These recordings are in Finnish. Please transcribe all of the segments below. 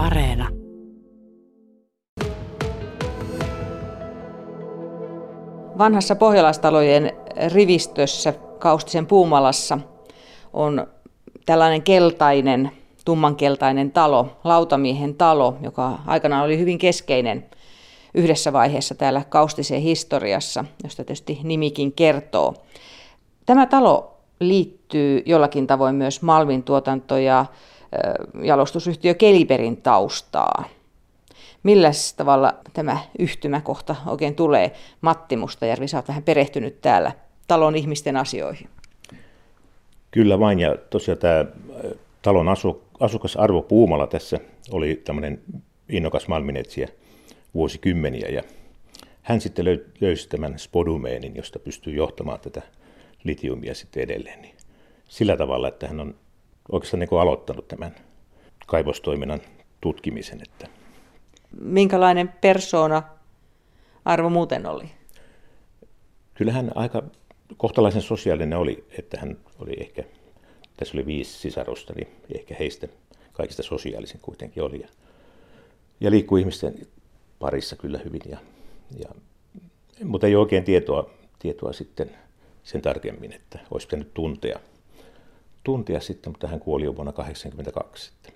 Areena. Vanhassa pohjalaistalojen rivistössä Kaustisen Puumalassa on tällainen keltainen, tummankeltainen talo, lautamiehen talo, joka aikanaan oli hyvin keskeinen yhdessä vaiheessa täällä Kaustisen historiassa, josta tietysti nimikin kertoo. Tämä talo liittyy jollakin tavoin myös Malmin tuotanto- ja jalostusyhtiö Keliberin taustaa. Millä tavalla tämä yhtymäkohta oikein tulee? Matti Mustajärvi, sä oot vähän perehtynyt täällä talon ihmisten asioihin. Kyllä vain, ja tosiaan tämä talon asu, asukas Arvo Puumala tässä oli tämmöinen innokas malminetsiä vuosikymmeniä, ja hän sitten löysi tämän spodumeenin, josta pystyy johtamaan tätä litiumia sitten edelleen. Niin sillä tavalla, että hän on oikeastaan niin aloittanut tämän kaivostoiminnan tutkimisen. Että. Minkälainen persoona Arvo muuten oli? Kyllähän aika kohtalaisen sosiaalinen oli, että hän oli ehkä, tässä oli viisi sisarusta, niin ehkä heistä kaikista sosiaalisin kuitenkin oli. Ja, ja liikkui ihmisten parissa kyllä hyvin, ja, ja, mutta ei oikein tietoa, tietoa sitten sen tarkemmin, että olisi pitänyt tuntea, tuntia sitten, mutta hän kuoli jo vuonna 1982 sitten.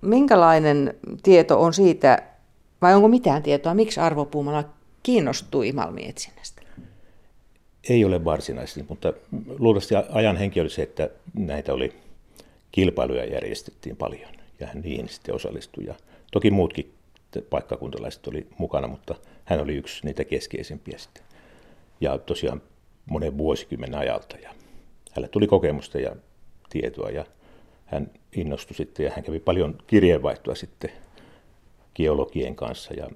Minkälainen tieto on siitä, vai onko mitään tietoa, miksi Arvo Puumala kiinnostui malmietsinnästä? Ei ole varsinaisesti, mutta luultavasti ajan henki oli se, että näitä oli kilpailuja järjestettiin paljon ja hän niihin sitten osallistui. Ja toki muutkin paikkakuntalaiset oli mukana, mutta hän oli yksi niitä keskeisimpiä sitten. Ja tosiaan monen vuosikymmenen ajalta. Ja hänellä tuli kokemusta ja tietoa ja hän innostui sitten ja hän kävi paljon kirjeenvaihtoa sitten geologien kanssa ja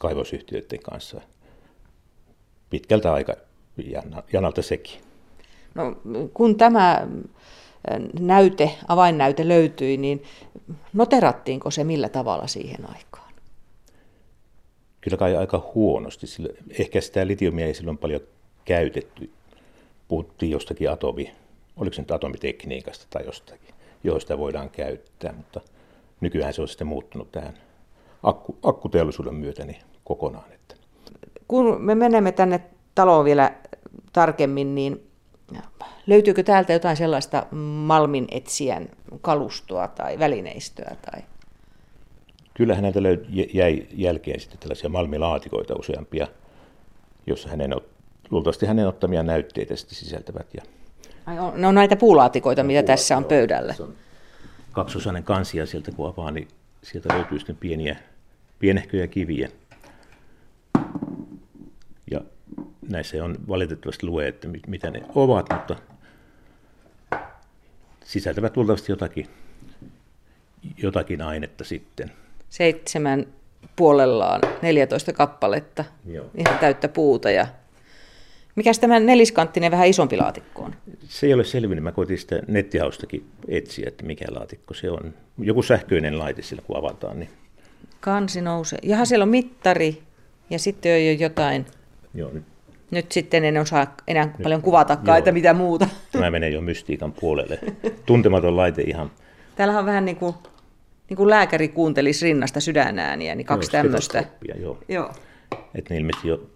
kaivosyhtiöiden kanssa pitkältä aika janalta sekin. No, kun tämä näyte, avainnäyte löytyi, niin noterattiinko se millä tavalla siihen aikaan? Kyllä kai aika huonosti. Sillä ehkä sitä litiumia ei silloin paljon käytetty. Puhuttiin jostakin atomi, oliko se nyt atomitekniikasta tai jostakin, joista voidaan käyttää, mutta nykyään se on sitten muuttunut tähän akku, akkuteollisuuden myötä niin kokonaan. Että. Kun me menemme tänne taloon vielä tarkemmin, niin löytyykö täältä jotain sellaista Malmin etsijän kalustoa tai välineistöä? Tai? Kyllä häneltä löy- jäi jälkeen sitten tällaisia malmilaatikoita useampia, jossa hänen luultavasti hänen ottamia näytteitä sitten sisältävät. Ja Ai on, ne on näitä puulaatikoita, mitä puula, tässä on joo, pöydällä. Se on kaksosainen kansia sieltä kun avaa, niin sieltä löytyy sitten pieniä, pienehköjä kiviä. Ja näissä on valitettavasti lue, että mitä ne ovat, mutta sisältävät luultavasti jotakin, jotakin ainetta sitten. Seitsemän puolellaan 14 kappaletta, Joo. ihan täyttä puuta ja Mikäs tämä neliskanttinen vähän isompi laatikko on? Se ei ole selvinnyt. Mä koitin sitä nettihaustakin etsiä, että mikä laatikko se on. Joku sähköinen laite sillä, kun avataan. Niin... Kansi nousee. Jaha, siellä on mittari ja sitten on jo jotain. Joo, nyt. Nyt sitten en osaa enää nyt, paljon kuvatakaan, että mitä muuta. Mä menen jo mystiikan puolelle. Tuntematon laite ihan. Täällä on vähän niin kuin, niin kuin lääkäri kuuntelisi rinnasta sydänääniä, niin kaksi tämmöistä. Joo. joo. Että ne ilmeisesti jo,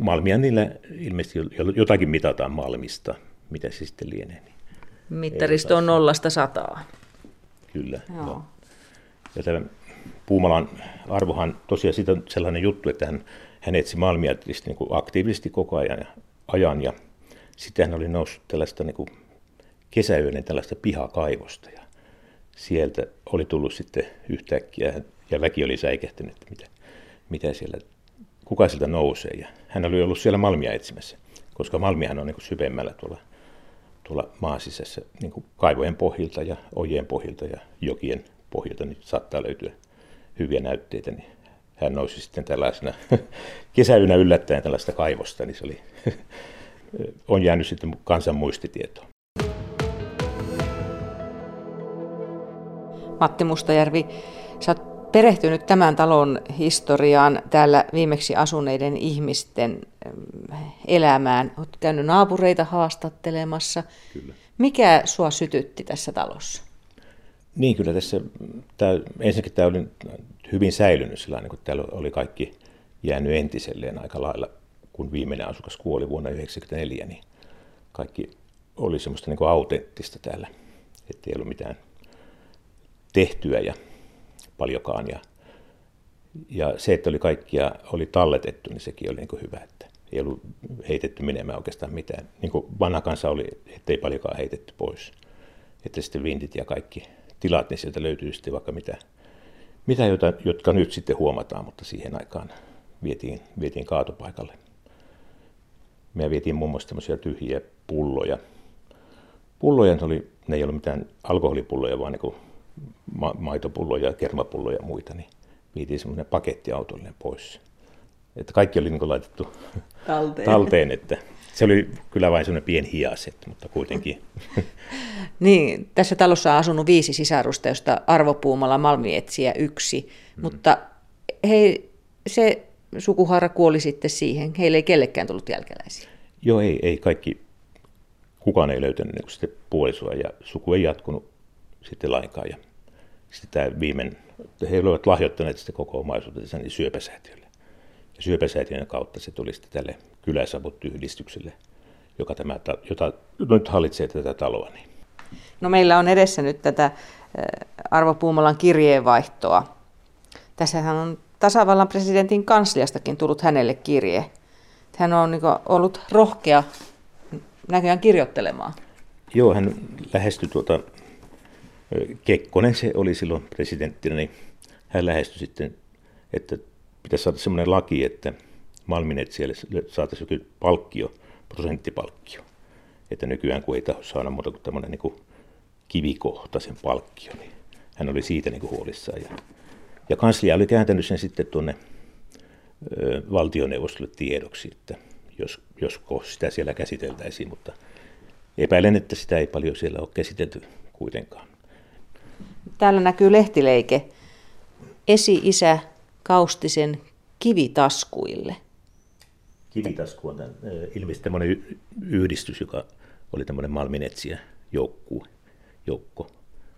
Malmia niillä ilmeisesti jotakin mitataan Malmista, mitä se sitten lienee. Niin Mittaristo on nollasta sataa. Kyllä, joo. joo. Ja tämä Puumalan arvohan tosiaan siitä on sellainen juttu, että hän, hän etsi Malmia niin kuin aktiivisesti koko ajan, ajan ja sitten hän oli noussut tällaista niin kuin kesäyönen tällaista pihakaivosta ja sieltä oli tullut sitten yhtäkkiä ja väki oli säikähtänyt, että mitä, mitä siellä kuka sieltä nousee. Ja hän oli ollut siellä Malmia etsimässä, koska Malmihan on niin kuin syvemmällä tuolla, tuolla maan sisässä niin kuin kaivojen pohjilta ja ojien pohjilta ja jokien pohjilta, niin saattaa löytyä hyviä näytteitä. Niin hän nousi sitten tällaisena kesäynä yllättäen tällaista kaivosta, niin se oli, on jäänyt sitten kansan muistitietoon. Matti Mustajärvi, sä oot perehtynyt tämän talon historiaan, täällä viimeksi asuneiden ihmisten elämään. Olet käynyt naapureita haastattelemassa. Kyllä. Mikä sua sytytti tässä talossa? Niin, kyllä tässä, tämä, ensinnäkin tämä oli hyvin säilynyt sillä kun täällä oli kaikki jäänyt entiselleen aika lailla, kun viimeinen asukas kuoli vuonna 1994, niin kaikki oli semmoista niin kuin autenttista täällä, ettei ollut mitään tehtyä ja paljonkaan. Ja, ja se, että oli kaikkia oli talletettu, niin sekin oli niin kuin hyvä, että ei ollut heitetty menemään oikeastaan mitään. Niin kuin vanha kansa oli, ettei paljonkaan heitetty pois. Että sitten vintit ja kaikki tilat, niin sieltä löytyy sitten vaikka mitä, mitä jota, jotka nyt sitten huomataan, mutta siihen aikaan vietiin, vietiin kaatopaikalle. Me vietiin muun muassa tämmöisiä tyhjiä pulloja. Pulloja oli, ne ei ollut mitään alkoholipulloja, vaan niin ma- maitopulloja, kermapulloja ja muita, niin vietiin semmoinen paketti autollinen pois. Että kaikki oli niin laitettu talteen. talteen, että se oli kyllä vain semmoinen pieni hias, mutta kuitenkin. niin, tässä talossa on asunut viisi sisarusta, josta Arvo Puumala Malmietsiä yksi, mm. mutta hei, se sukuhaara kuoli sitten siihen. Heille ei kellekään tullut jälkeläisiä. Joo, ei, ei kaikki, kukaan ei löytänyt niin sitten puolisoa ja suku ei jatkunut sitten lainkaan. Ja sitten tämä viimeinen, he olivat lahjoittaneet sitten koko omaisuutensa niin syöpäsäätiölle. Ja syöpäsäätiön kautta se tuli sitten tälle kyläsavut-yhdistykselle, joka tämä, jota nyt hallitsee tätä taloa. Niin. No meillä on edessä nyt tätä Arvo Puumalan kirjeenvaihtoa. Tässähän on tasavallan presidentin kansliastakin tullut hänelle kirje. Hän on niin ollut rohkea näköjään kirjoittelemaan. Joo, hän lähestyi tuota, Kekkonen se oli silloin presidenttinä, niin hän lähestyi sitten, että pitäisi saada semmoinen laki, että Malminetsijalle saataisiin jokin palkkio, prosenttipalkkio. Että nykyään kun ei taho saada muuta kuin tämmöinen niin kivikohtaisen palkkio, niin hän oli siitä niin kuin huolissaan. Ja ja kanslia oli kääntänyt sen sitten tuonne ö, valtioneuvostolle tiedoksi, että jos, josko sitä siellä käsiteltäisiin, mutta epäilen, että sitä ei paljon siellä ole käsitelty kuitenkaan. Täällä näkyy lehtileike. Esi-isä Kaustisen kivitaskuille. Kivitasku on tämän, ilmeisesti tämmöinen yhdistys, joka oli tämmöinen malminetsiä joukko. joukko.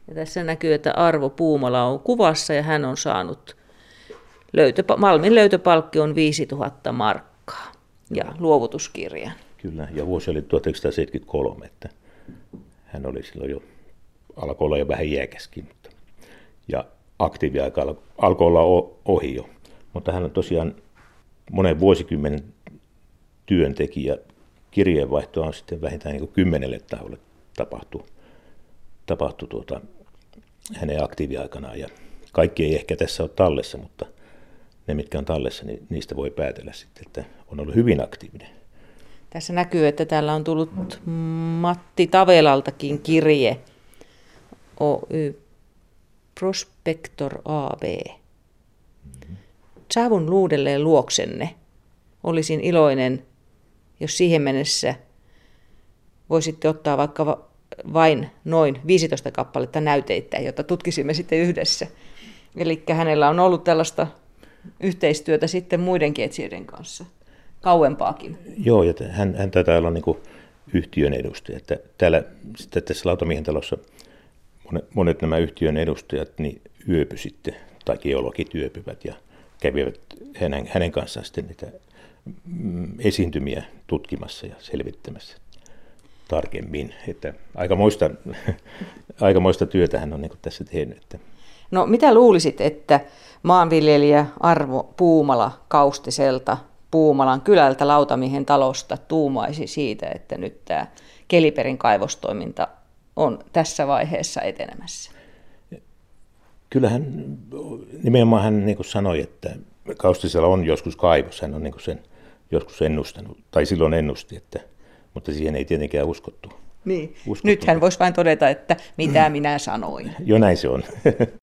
Ja tässä näkyy, että Arvo Puumala on kuvassa ja hän on saanut, löytö, Malmin löytöpalkki on 5000 markkaa ja luovutuskirjan. Kyllä, ja vuosi oli 1973, että hän oli silloin jo, alkoi olla jo vähän jääkäskin, mutta, ja aktiiviaika alkoi olla ohi jo. Mutta hän on tosiaan monen vuosikymmenen työntekijä. Kirjeenvaihto on sitten vähintään niin kymmenelle taholle tapahtuu tapahtui tuota, hänen aktiiviaikanaan. Ja kaikki ei ehkä tässä ole tallessa, mutta ne, mitkä on tallessa, niin niistä voi päätellä sitten, että on ollut hyvin aktiivinen. Tässä näkyy, että täällä on tullut Matti Tavelaltakin kirje. Oy Prospector AB. Saavun luudelleen luoksenne. Olisin iloinen, jos siihen mennessä voisitte ottaa vaikka vain noin 15 kappaletta näyteitä, jotta tutkisimme sitten yhdessä. Eli hänellä on ollut tällaista yhteistyötä sitten muidenkin etsijöiden kanssa, kauempaakin. Joo, ja hän, hän taitaa olla niin yhtiön edustaja. Että täällä tässä lautamiehen talossa monet, nämä yhtiön edustajat niin yöpy sitten, tai geologit yöpyvät ja kävivät hänen, hänen kanssaan sitten niitä mm, esiintymiä tutkimassa ja selvittämässä tarkemmin. Että aikamoista, aikamoista työtä hän on niin tässä tehnyt. Että. No mitä luulisit, että maanviljelijä Arvo Puumala Kaustiselta Puumalan kylältä Lautamiehen talosta tuumaisi siitä, että nyt tämä Keliperin kaivostoiminta on tässä vaiheessa etenemässä? Kyllähän nimenomaan hän niin kuin sanoi, että Kaustisella on joskus kaivos, hän on niin kuin sen joskus ennustanut, tai silloin ennusti, että mutta siihen ei tietenkään uskottu. Niin. uskottu. Nyt hän voisi vain todeta, että mitä minä sanoin. Jo näin se on.